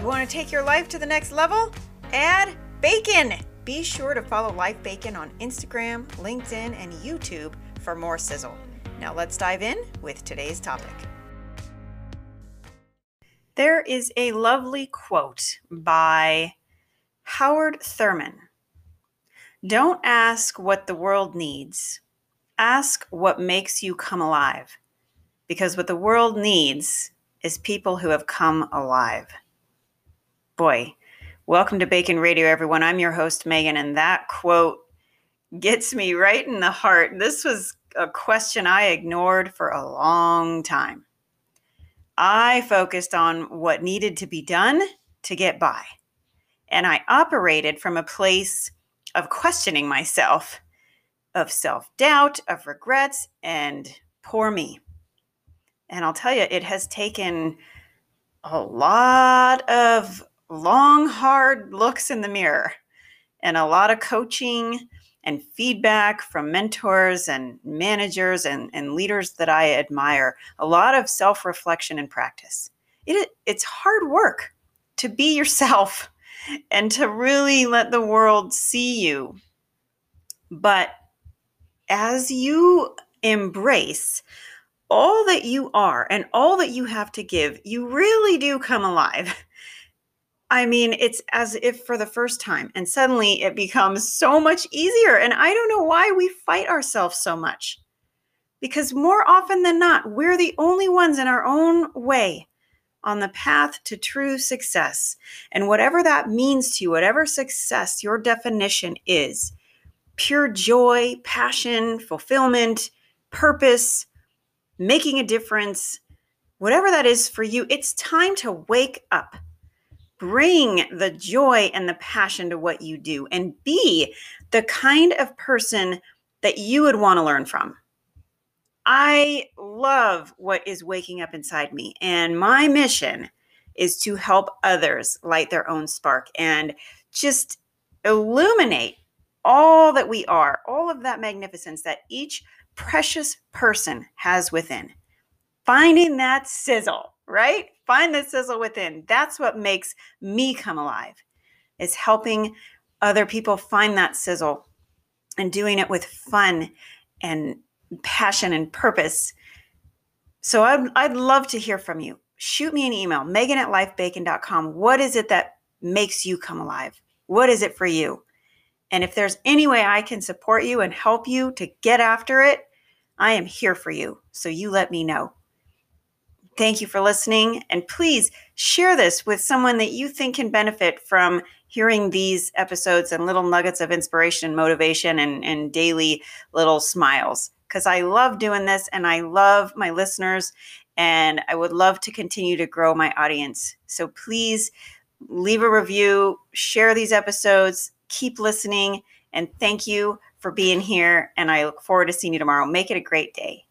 You want to take your life to the next level? Add bacon. Be sure to follow Life Bacon on Instagram, LinkedIn, and YouTube for more sizzle. Now let's dive in with today's topic. There is a lovely quote by Howard Thurman. Don't ask what the world needs. Ask what makes you come alive. Because what the world needs is people who have come alive. Boy, welcome to Bacon Radio, everyone. I'm your host, Megan, and that quote gets me right in the heart. This was a question I ignored for a long time. I focused on what needed to be done to get by. And I operated from a place of questioning myself, of self doubt, of regrets, and poor me. And I'll tell you, it has taken a lot of long, hard looks in the mirror and a lot of coaching and feedback from mentors and managers and, and leaders that I admire, a lot of self reflection and practice. It, it's hard work to be yourself and to really let the world see you. But as you embrace all that you are and all that you have to give, you really do come alive. I mean, it's as if for the first time, and suddenly it becomes so much easier. And I don't know why we fight ourselves so much. Because more often than not, we're the only ones in our own way on the path to true success. And whatever that means to you, whatever success your definition is pure joy, passion, fulfillment, purpose, making a difference, whatever that is for you, it's time to wake up bring the joy and the passion to what you do and be the kind of person that you would want to learn from. I love what is waking up inside me, and my mission is to help others light their own spark and just illuminate all that we are, all of that magnificence that each precious person has within. Finding that sizzle, right? Find the sizzle within. That's what makes me come alive. Is helping other people find that sizzle and doing it with fun and passion and purpose. So I'd, I'd love to hear from you. Shoot me an email, megan at lifebacon.com. What is it that makes you come alive? What is it for you? And if there's any way I can support you and help you to get after it, I am here for you. So you let me know. Thank you for listening. And please share this with someone that you think can benefit from hearing these episodes and little nuggets of inspiration, and motivation, and, and daily little smiles. Because I love doing this and I love my listeners and I would love to continue to grow my audience. So please leave a review, share these episodes, keep listening, and thank you for being here. And I look forward to seeing you tomorrow. Make it a great day.